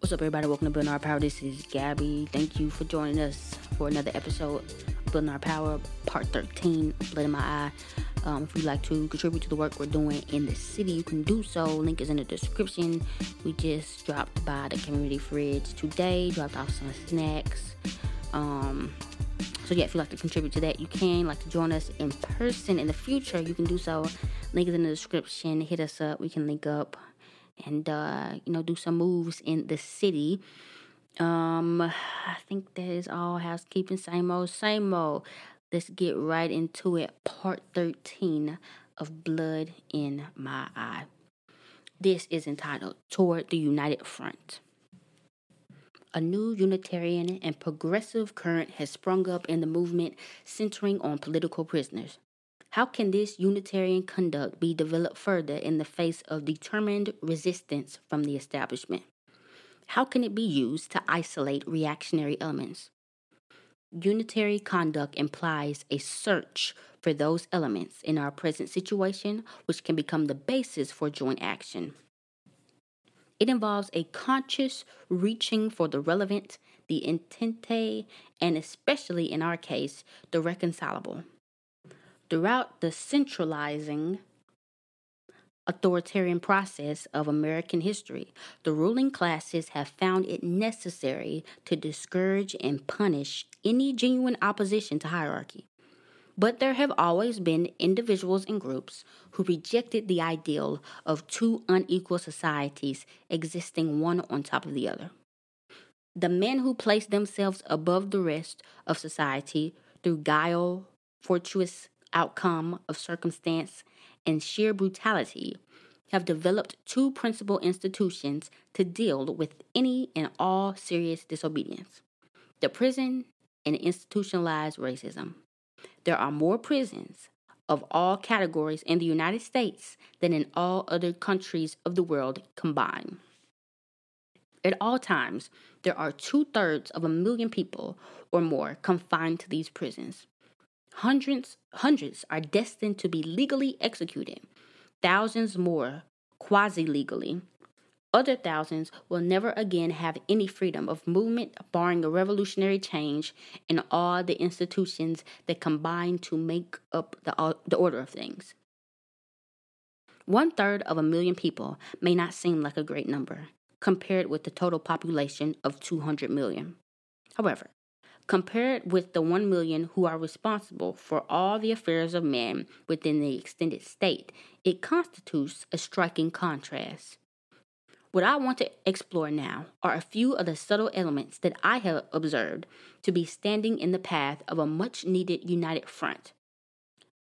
What's up, everybody? Welcome to Building Our Power. This is Gabby. Thank you for joining us for another episode of Building Our Power, Part 13, Blood in My Eye. Um, if you'd like to contribute to the work we're doing in the city, you can do so. Link is in the description. We just dropped by the community fridge today, dropped off some snacks. Um, so yeah, if you'd like to contribute to that, you can. Like to join us in person in the future, you can do so. Link is in the description. Hit us up. We can link up and uh, you know do some moves in the city. Um, I think that is all housekeeping. Same old, same old. Let's get right into it. Part thirteen of Blood in My Eye. This is entitled Toward the United Front. A new Unitarian and progressive current has sprung up in the movement centering on political prisoners. How can this Unitarian conduct be developed further in the face of determined resistance from the establishment? How can it be used to isolate reactionary elements? Unitary conduct implies a search for those elements in our present situation which can become the basis for joint action. It involves a conscious reaching for the relevant, the intente, and especially in our case, the reconcilable. Throughout the centralizing authoritarian process of American history, the ruling classes have found it necessary to discourage and punish any genuine opposition to hierarchy. But there have always been individuals and groups who rejected the ideal of two unequal societies existing one on top of the other. The men who placed themselves above the rest of society through guile, fortuitous outcome of circumstance, and sheer brutality have developed two principal institutions to deal with any and all serious disobedience the prison and institutionalized racism. There are more prisons of all categories in the United States than in all other countries of the world combined. At all times, there are two thirds of a million people or more confined to these prisons. Hundreds, hundreds are destined to be legally executed, thousands more quasi legally. Other thousands will never again have any freedom of movement, barring a revolutionary change in all the institutions that combine to make up the, uh, the order of things. One third of a million people may not seem like a great number compared with the total population of 200 million. However, compared with the 1 million who are responsible for all the affairs of man within the extended state, it constitutes a striking contrast. What I want to explore now are a few of the subtle elements that I have observed to be standing in the path of a much needed united front,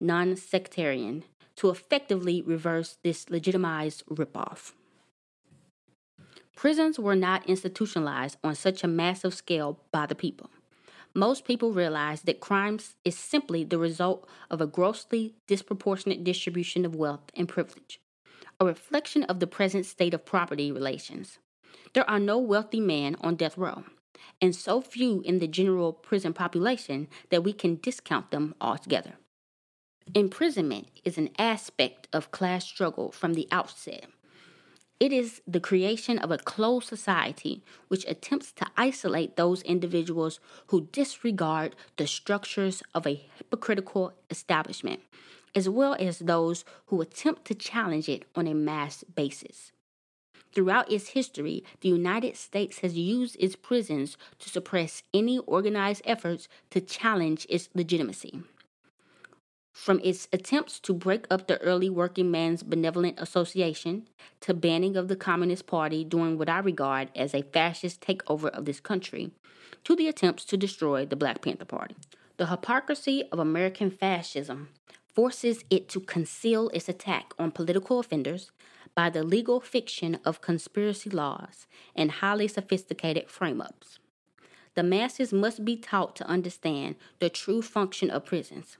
non sectarian, to effectively reverse this legitimized ripoff. Prisons were not institutionalized on such a massive scale by the people most people realize that crime is simply the result of a grossly disproportionate distribution of wealth and privilege, a reflection of the present state of property relations. There are no wealthy men on death row, and so few in the general prison population that we can discount them altogether. Imprisonment is an aspect of class struggle from the outset it is the creation of a closed society which attempts to isolate those individuals who disregard the structures of a hypocritical establishment, as well as those who attempt to challenge it on a mass basis. Throughout its history, the United States has used its prisons to suppress any organized efforts to challenge its legitimacy. From its attempts to break up the early working man's benevolent association to banning of the Communist Party during what I regard as a fascist takeover of this country, to the attempts to destroy the Black Panther Party. The hypocrisy of American fascism forces it to conceal its attack on political offenders by the legal fiction of conspiracy laws and highly sophisticated frame ups. The masses must be taught to understand the true function of prisons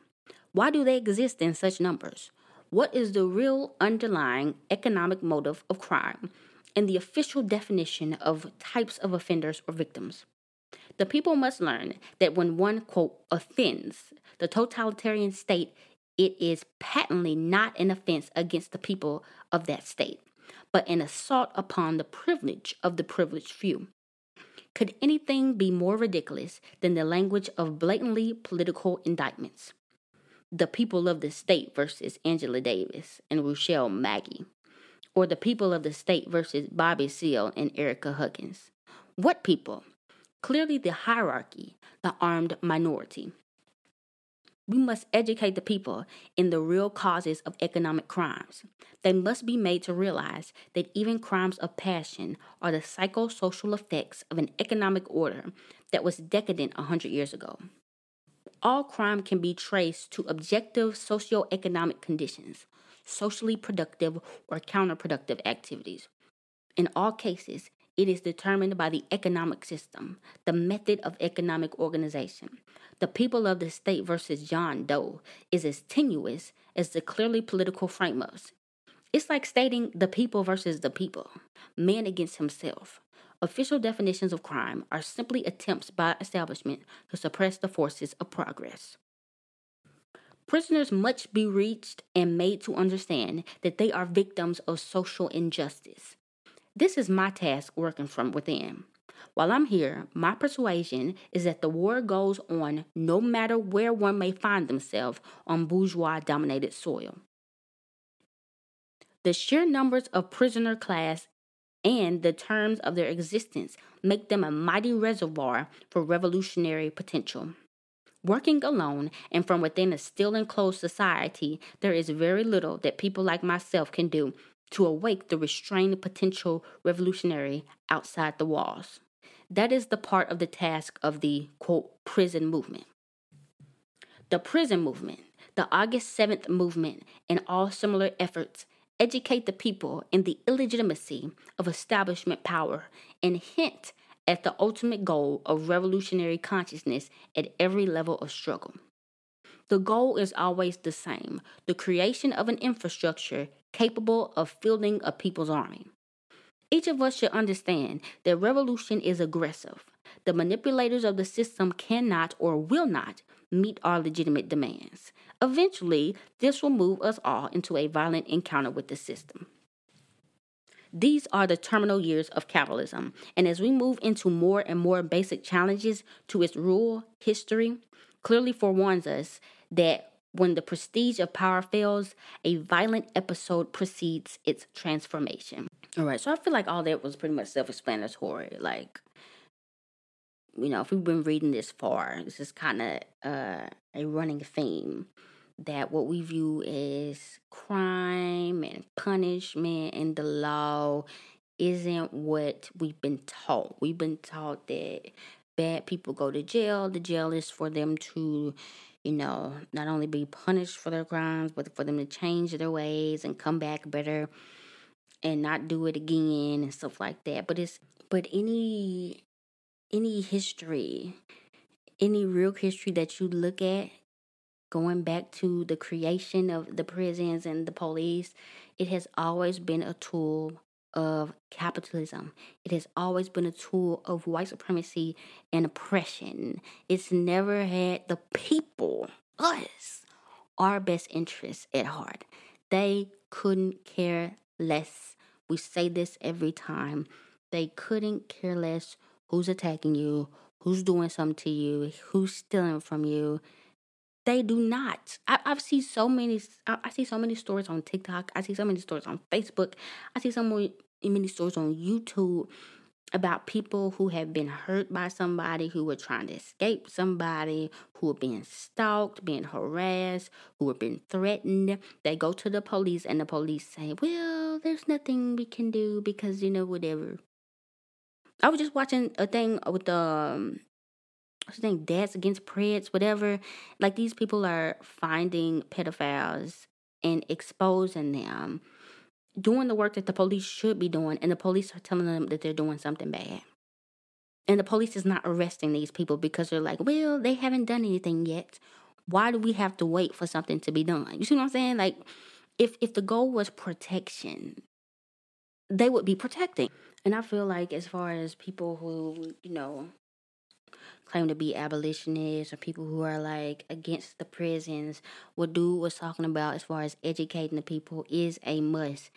why do they exist in such numbers? What is the real underlying economic motive of crime and the official definition of types of offenders or victims? The people must learn that when one, quote, offends the totalitarian state, it is patently not an offense against the people of that state, but an assault upon the privilege of the privileged few. Could anything be more ridiculous than the language of blatantly political indictments? The people of the state versus Angela Davis and Ruchell Magee, or the people of the state versus Bobby Seale and Ericka Huggins. What people? Clearly, the hierarchy, the armed minority. We must educate the people in the real causes of economic crimes. They must be made to realize that even crimes of passion are the psychosocial effects of an economic order that was decadent a hundred years ago. All crime can be traced to objective socioeconomic conditions, socially productive or counterproductive activities. In all cases, it is determined by the economic system, the method of economic organization. The people of the state versus John Doe is as tenuous as the clearly political frameworks. It's like stating the people versus the people, man against himself. Official definitions of crime are simply attempts by establishment to suppress the forces of progress. Prisoners must be reached and made to understand that they are victims of social injustice. This is my task working from within. While I'm here, my persuasion is that the war goes on no matter where one may find themselves on bourgeois dominated soil. The sheer numbers of prisoner class and the terms of their existence make them a mighty reservoir for revolutionary potential. Working alone and from within a still enclosed society, there is very little that people like myself can do to awake the restrained potential revolutionary outside the walls. That is the part of the task of the quote prison movement. The prison movement, the August 7th movement, and all similar efforts educate the people in the illegitimacy of establishment power and hint at the ultimate goal of revolutionary consciousness at every level of struggle. The goal is always the same the creation of an infrastructure capable of fielding a people's army. Each of us should understand that revolution is aggressive. The manipulators of the system cannot or will not meet our legitimate demands. Eventually, this will move us all into a violent encounter with the system. These are the terminal years of capitalism, and as we move into more and more basic challenges to its rule, history clearly forewarns us that when the prestige of power fails, a violent episode precedes its transformation. All right, so I feel like all that was pretty much self explanatory. Like, you know, if we've been reading this far, this is kind of uh, a running theme that what we view as crime and punishment and the law isn't what we've been taught. We've been taught that bad people go to jail. The jail is for them to you know, not only be punished for their crimes, but for them to change their ways and come back better and not do it again and stuff like that. But it's but any any history, any real history that you look at going back to the creation of the prisons and the police, it has always been a tool of capitalism. It has always been a tool of white supremacy and oppression. It's never had the people, us, our best interests at heart. They couldn't care less. We say this every time. They couldn't care less who's attacking you, who's doing something to you, who's stealing from you. They do not. I, have seen so many. I, I see so many stories on TikTok. I see so many stories on Facebook. I see so many many stories on YouTube about people who have been hurt by somebody, who were trying to escape somebody, who are being stalked, being harassed, who are being threatened. They go to the police, and the police say, Well, there's nothing we can do because, you know, whatever. I was just watching a thing with the. Um, I think Dads Against Preds, whatever. Like these people are finding pedophiles and exposing them doing the work that the police should be doing, and the police are telling them that they're doing something bad. And the police is not arresting these people because they're like, well, they haven't done anything yet. Why do we have to wait for something to be done? You see what I'm saying? Like, if if the goal was protection, they would be protecting. And I feel like as far as people who, you know, claim to be abolitionists or people who are like against the prisons, what dude was talking about as far as educating the people is a must.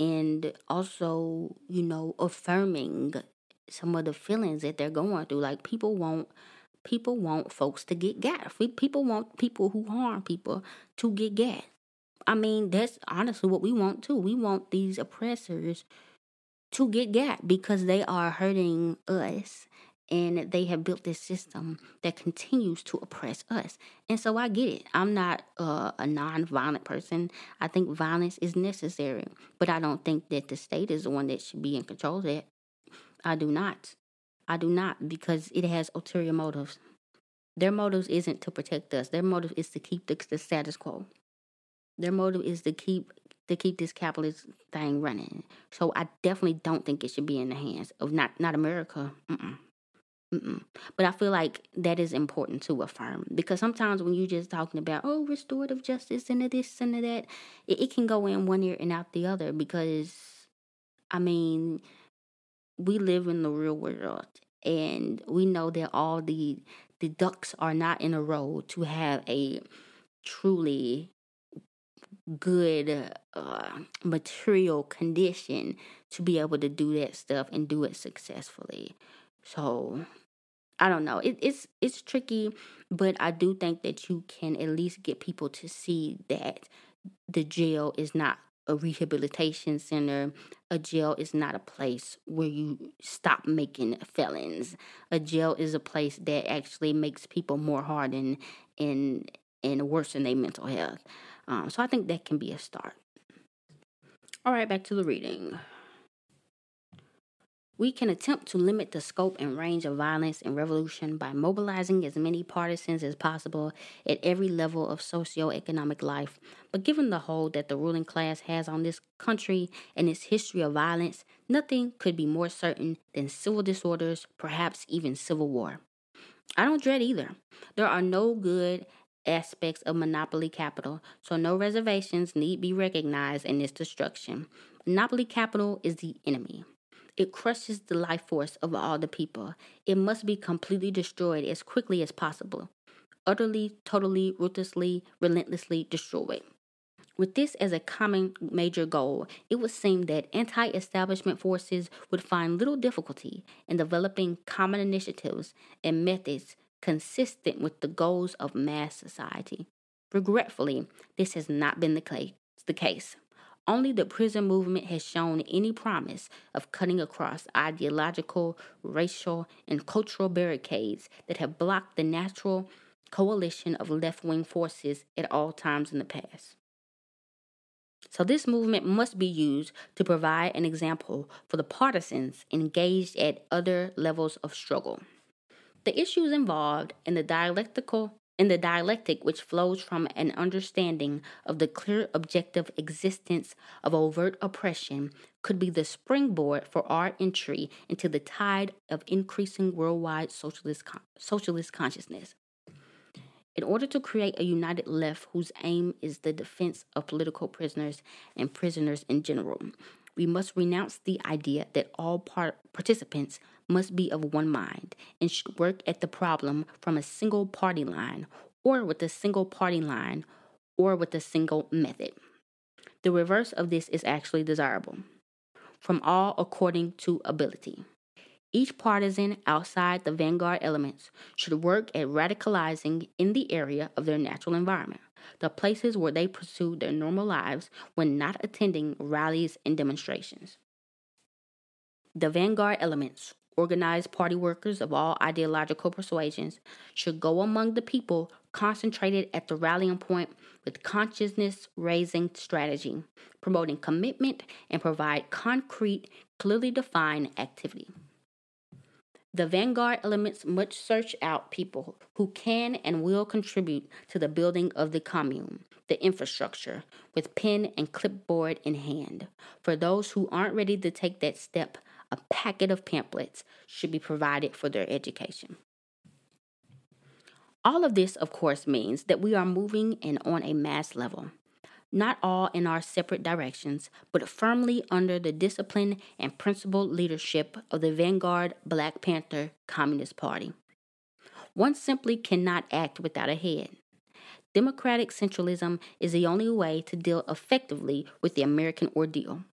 and also, you know, affirming some of the feelings that they're going through. Like people want people want folks to get gas. People want people who harm people to get gas. I mean, that's honestly what we want too. We want these oppressors to get gas because they are hurting us and they have built this system that continues to oppress us. And so I get it. I'm not uh, a non-violent person. I think violence is necessary, but I don't think that the state is the one that should be in control of that. I do not. I do not because it has ulterior motives. Their motives isn't to protect us. Their motive is to keep the, the status quo. Their motive is to keep to keep this capitalist thing running. So I definitely don't think it should be in the hands of not not America. Mm-mm. Mm-mm. But I feel like that is important to affirm because sometimes when you're just talking about oh restorative justice and this and that, it, it can go in one ear and out the other because I mean we live in the real world and we know that all the the ducks are not in a row to have a truly good uh, material condition to be able to do that stuff and do it successfully. So I don't know. It, it's it's tricky, but I do think that you can at least get people to see that the jail is not a rehabilitation center. A jail is not a place where you stop making felons. A jail is a place that actually makes people more hardened and and worsen their mental health. Um, so I think that can be a start. All right, back to the reading. We can attempt to limit the scope and range of violence and revolution by mobilizing as many partisans as possible at every level of socio-economic life. But given the hold that the ruling class has on this country and its history of violence, nothing could be more certain than civil disorders, perhaps even civil war. I don't dread either. There are no good aspects of monopoly capital, so no reservations need be recognized in its destruction. Monopoly capital is the enemy. It crushes the life force of all the people. It must be completely destroyed as quickly as possible. Utterly, totally, ruthlessly, relentlessly destroyed. With this as a common major goal, it would seem that anti establishment forces would find little difficulty in developing common initiatives and methods consistent with the goals of mass society. Regretfully, this has not been the, the case. Only the prison movement has shown any promise of cutting across ideological, racial, and cultural barricades that have blocked the natural coalition of left wing forces at all times in the past. So, this movement must be used to provide an example for the partisans engaged at other levels of struggle. The issues involved in the dialectical in the dialectic which flows from an understanding of the clear objective existence of overt oppression could be the springboard for our entry into the tide of increasing worldwide socialist con- socialist consciousness. In order to create a united left whose aim is the defense of political prisoners and prisoners in general, we must renounce the idea that all part- participants must be of one mind and should work at the problem from a single party line or with a single party line or with a single method. The reverse of this is actually desirable. From all according to ability. Each partisan outside the vanguard elements should work at radicalizing in the area of their natural environment the places where they pursue their normal lives when not attending rallies and demonstrations. The vanguard elements, organized party workers of all ideological persuasions, should go among the people concentrated at the rallying point with consciousness raising strategy, promoting commitment, and provide concrete, clearly defined activity. The vanguard elements must search out people who can and will contribute to the building of the commune, the infrastructure, with pen and clipboard in hand. For those who aren't ready to take that step, a packet of pamphlets should be provided for their education. All of this, of course, means that we are moving and on a mass level not all in our separate directions, but firmly under the discipline and principled leadership of the vanguard Black Panther Communist Party. One simply cannot act without a head. Democratic centralism is the only way to deal effectively with the American ordeal.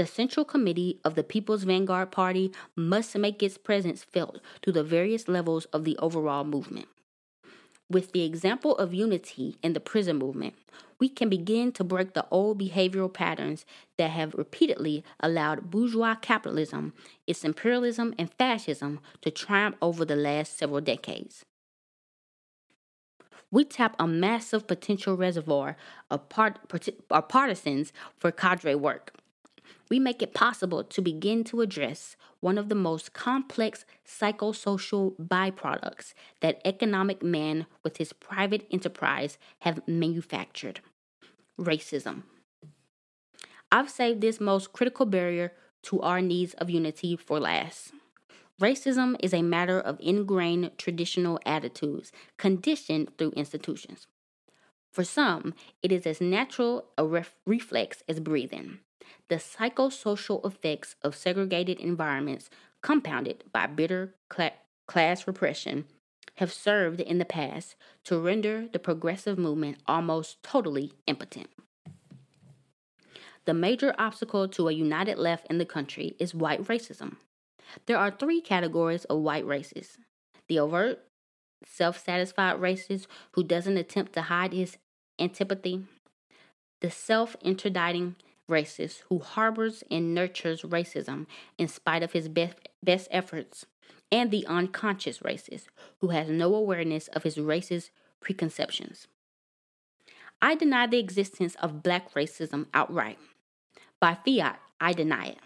The Central Committee of the People's Vanguard Party must make its presence felt through the various levels of the overall movement. With the example of unity in the prison movement, we can begin to break the old behavioral patterns that have repeatedly allowed bourgeois capitalism, its imperialism, and fascism to triumph over the last several decades. We tap a massive potential reservoir of, part, of partisans for cadre work we make it possible to begin to address one of the most complex psychosocial byproducts that economic man with his private enterprise have manufactured racism. I've saved this most critical barrier to our needs of unity for last. Racism is a matter of ingrained traditional attitudes conditioned through institutions. For some, it is as natural a ref- reflex as breathing the psychosocial effects of segregated environments, compounded by bitter cl- class repression, have served in the past to render the progressive movement almost totally impotent. The major obstacle to a united left in the country is white racism. There are three categories of white racists the overt, self satisfied racist who doesn't attempt to hide his antipathy, the self interdicting racist who harbors and nurtures racism in spite of his best, best efforts, and the unconscious racist who has no awareness of his racist preconceptions. I deny the existence of black racism outright. By fiat, I deny it.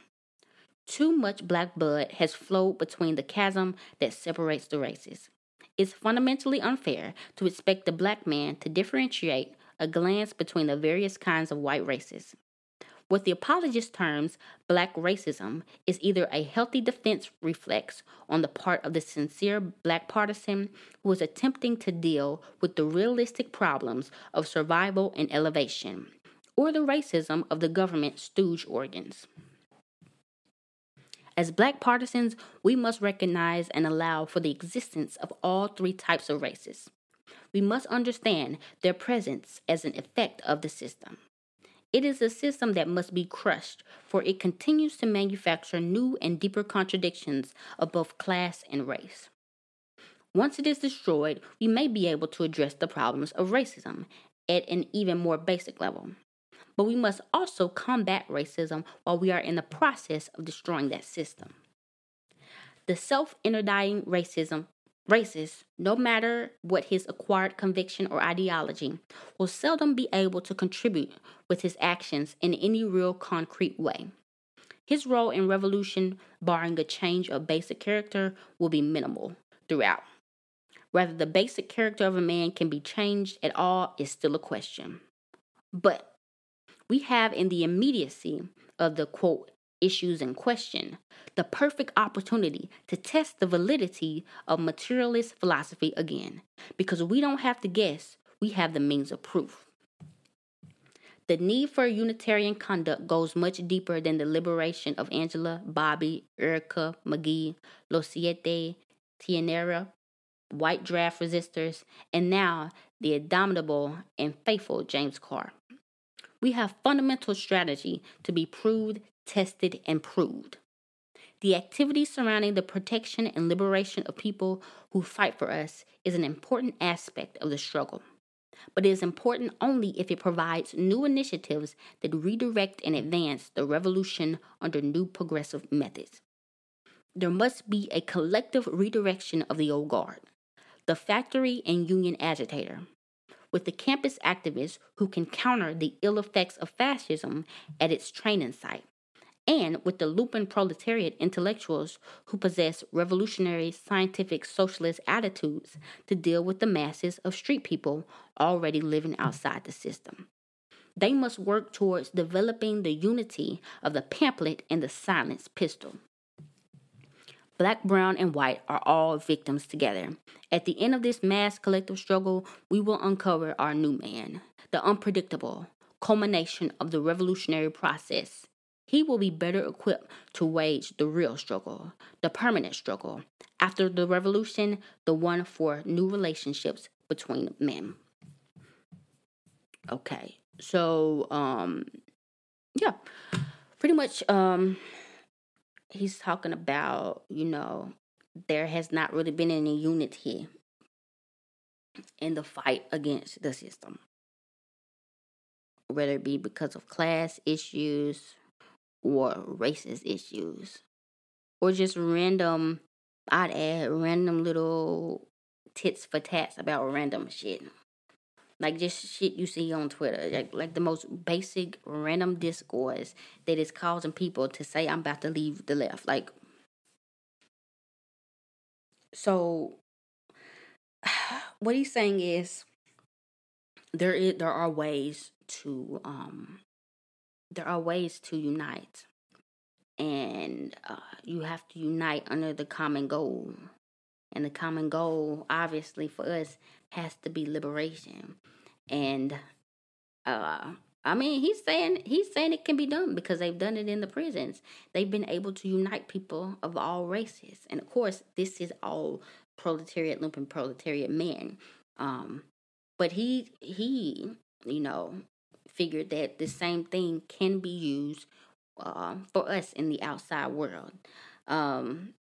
Too much black blood has flowed between the chasm that separates the races. It's fundamentally unfair to expect the black man to differentiate a glance between the various kinds of white races. What the apologist terms black racism is either a healthy defense reflex on the part of the sincere black partisan who is attempting to deal with the realistic problems of survival and elevation, or the racism of the government stooge organs. As black partisans, we must recognize and allow for the existence of all three types of races. We must understand their presence as an effect of the system. It is a system that must be crushed, for it continues to manufacture new and deeper contradictions of both class and race. Once it is destroyed, we may be able to address the problems of racism at an even more basic level. But we must also combat racism while we are in the process of destroying that system. The self interdicting racism racist, no matter what his acquired conviction or ideology, will seldom be able to contribute with his actions in any real concrete way. His role in revolution, barring a change of basic character, will be minimal throughout. Whether the basic character of a man can be changed at all is still a question. But we have in the immediacy of the quote issues in question, the perfect opportunity to test the validity of materialist philosophy again, because we don't have to guess, we have the means of proof. The need for Unitarian conduct goes much deeper than the liberation of Angela, Bobby, Ericka, Magee, Los Siete, White Draft Resistors, and now the indomitable and faithful James Carr. We have fundamental strategy to be proved tested, and proved. The activity surrounding the protection and liberation of people who fight for us is an important aspect of the struggle, but it is important only if it provides new initiatives that redirect and advance the revolution under new progressive methods. There must be a collective redirection of the old guard, the factory and union agitator, with the campus activists who can counter the ill effects of fascism at its training site and with the lumpen proletariat intellectuals who possess revolutionary scientific socialist attitudes to deal with the masses of street people already living outside the system. They must work towards developing the unity of the pamphlet and the silenced pistol. Black, brown, and white are all victims together. At the end of this mass collective struggle, we will uncover our new man, the unpredictable culmination of the revolutionary process he will be better equipped to wage the real struggle, the permanent struggle. After the revolution, the one for new relationships between men. Okay, so, um, yeah. pretty much um he's talking about, you know, there has not really been any unity in the fight against the system. Whether it be because of class issues or racist issues. Or just random I'd add random little tits for tats about random shit. Like just shit you see on Twitter. Like like the most basic random discourse that is causing people to say I'm about to leave the left. Like so what he's saying is there is there are ways to um there are ways to unite and uh, you have to unite under the common goal and the common goal obviously for us has to be liberation and uh I mean, he's saying he's saying it can be done because they've done it in the prisons. They've been able to unite people of all races, and of course, this is all proletariat, lumpen proletariat men. Um, but he he, you know, figured that the same thing can be used uh, for us in the outside world. Um,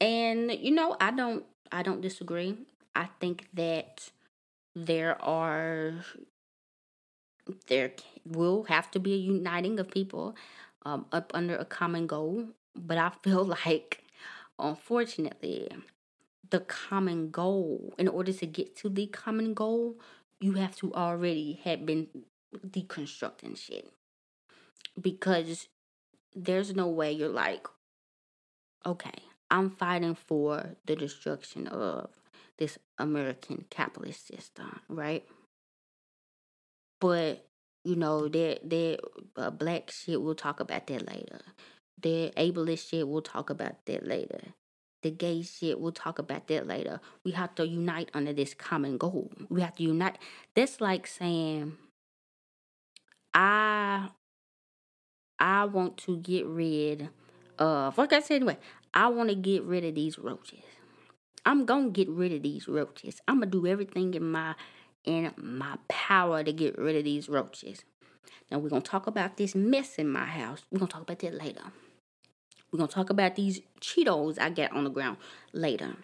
and you know, I don't I don't disagree. I think that there are there will have to be a uniting of people um, up under a common goal. But I feel like, unfortunately, the common goal, in order to get to the common goal, you have to already have been deconstructing shit. Because there's no way you're like, okay, I'm fighting for the destruction of this American capitalist system, right? But you know that that uh, black shit. We'll talk about that later. The ableist shit. We'll talk about that later. The gay shit. We'll talk about that later. We have to unite under this common goal. We have to unite. That's like saying, I I want to get rid of. Like I said anyway, I want to get rid of these roaches. I'm gonna get rid of these roaches. I'm gonna do everything in my in my power to get rid of these roaches. Now, we're to talk about this mess in my house. We're to talk about that later. We're going to talk about these Cheetos I got on the ground later.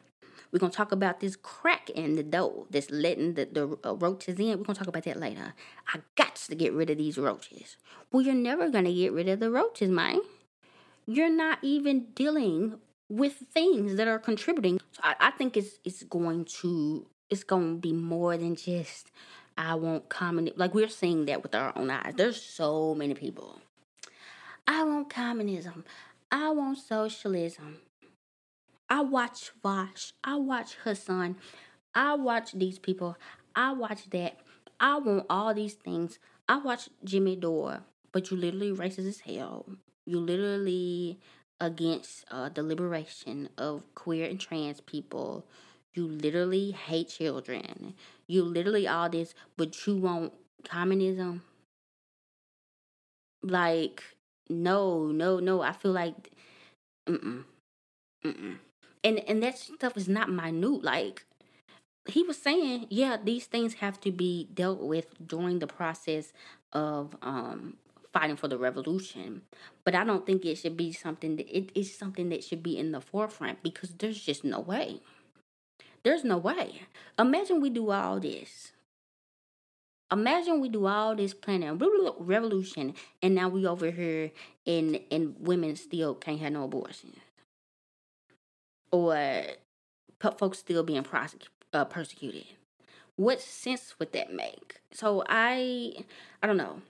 We're going to talk about this crack in the dough that's letting the, the uh, roaches in. We're going to talk about that later. I got to get rid of these roaches. Well, you're never going to get rid of the roaches, man. You're not even dealing with things that are contributing. So I, I think it's it's going to it's gonna be more than just I want communism. Like we're seeing that with our own eyes. There's so many people. I want communism. I want socialism. I watch Vosh. I watch Hasan. I watch these people. I watch that. I want all these things. I watch Jimmy Dore, but you literally racist as hell. You literally against uh, the liberation of queer and trans people. You literally hate children. You literally all this, but you want communism. Like, no, no, no. I feel like, mm-mm, mm-mm. And and that stuff is not minute. Like, he was saying, yeah, these things have to be dealt with during the process of um fighting for the revolution. But I don't think it should be something that it is something that should be in the forefront because there's just no way. There's no way. Imagine we do all this. Imagine we do all this planning, revolution, and now we over here and and women still can't have no abortion, or folks still being prosec- uh, persecuted. What sense would that make? So I, I don't know.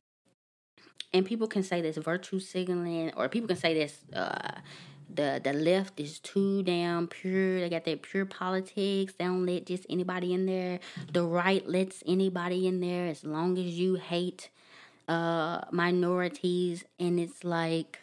And people can say this virtue signaling, or people can say this uh, the the left is too damn pure. They got that pure politics. They don't let just anybody in there. The right lets anybody in there as long as you hate uh minorities and it's like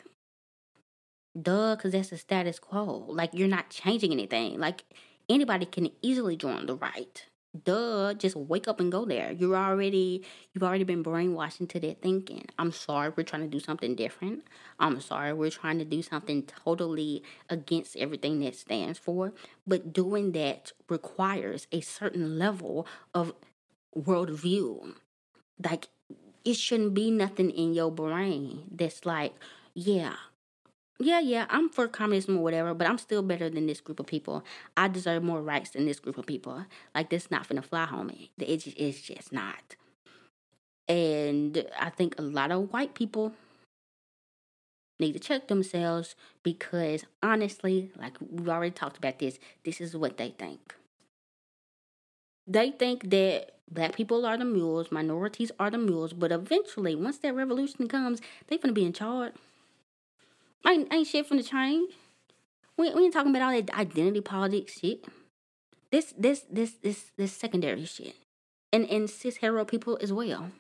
duh because that's the status quo like you're not changing anything like anybody can easily join the right duh just wake up and go there. You're already you've already been brainwashed into that thinking. I'm sorry we're trying to do something different. I'm sorry we're trying to do something totally against everything that stands for. But doing that requires a certain level of worldview. Like it shouldn't be nothing in your brain that's like, yeah, yeah, yeah, I'm for communism or whatever, but I'm still better than this group of people. I deserve more rights than this group of people. Like, this not finna fly, homie. It, it's just not. And I think a lot of white people need to check themselves because honestly, like we already talked about this, this is what they think. They think that black people are the mules, minorities are the mules, but eventually, once that revolution comes, they're gonna be in charge. Ain't, ain't shit from the change. We, we ain't talking about all that identity politics shit. This this this this this secondary shit. And and cis hetero people as well.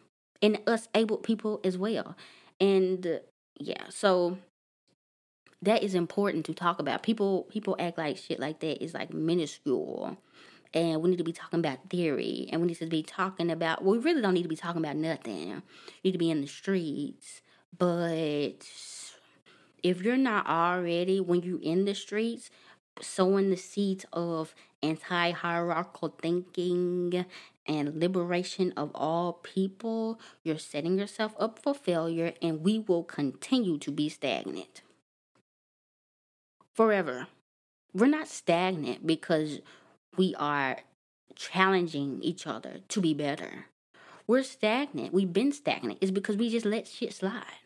And us able people as well. And uh, yeah, so that is important to talk about. People people act like shit like that is like minuscule. And we need to be talking about theory and we need to be talking about well, we really don't need to be talking about nothing. We need to be in the streets. But if you're not already when you're in the streets sowing the seeds of anti-hierarchical thinking and liberation of all people you're setting yourself up for failure and we will continue to be stagnant. Forever. We're not stagnant because we are challenging each other to be better. We're stagnant. We've been stagnant. It's because we just let shit slide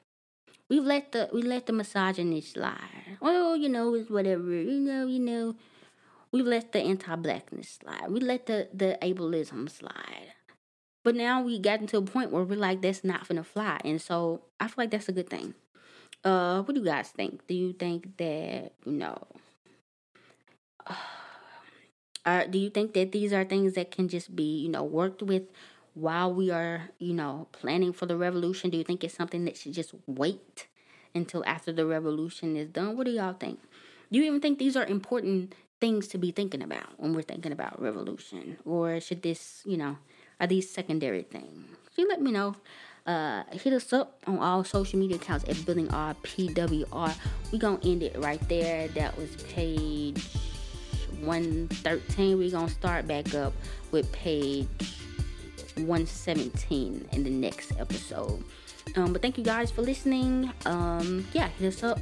we let the we let the misogynist slide. Well, you know, it's whatever. You know, you know. We let the anti-blackness slide. We let the the ableism slide. But now we got into a point where we're like, that's not gonna fly, and so I feel like that's a good thing. Uh, what do you guys think? Do you think that you know? Uh, do you think that these are things that can just be you know worked with while we are, you know, planning for the revolution? Do you think it's something that should just wait until after the revolution is done? What do y'all think? Do you even think these are important things to be thinking about when we're thinking about revolution? Or should this, you know, are these secondary things? you let me know. Uh, hit us up on all social media accounts at Building Our PWR. we going to end it right there. That was page 113. We're going to start back up with page 117 in the next episode. Um, but thank you guys for listening. Um, yeah, hit us up.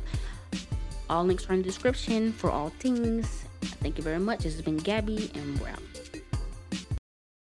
All links are in the description for all things. Thank you very much. This has been Gabby, and we're out.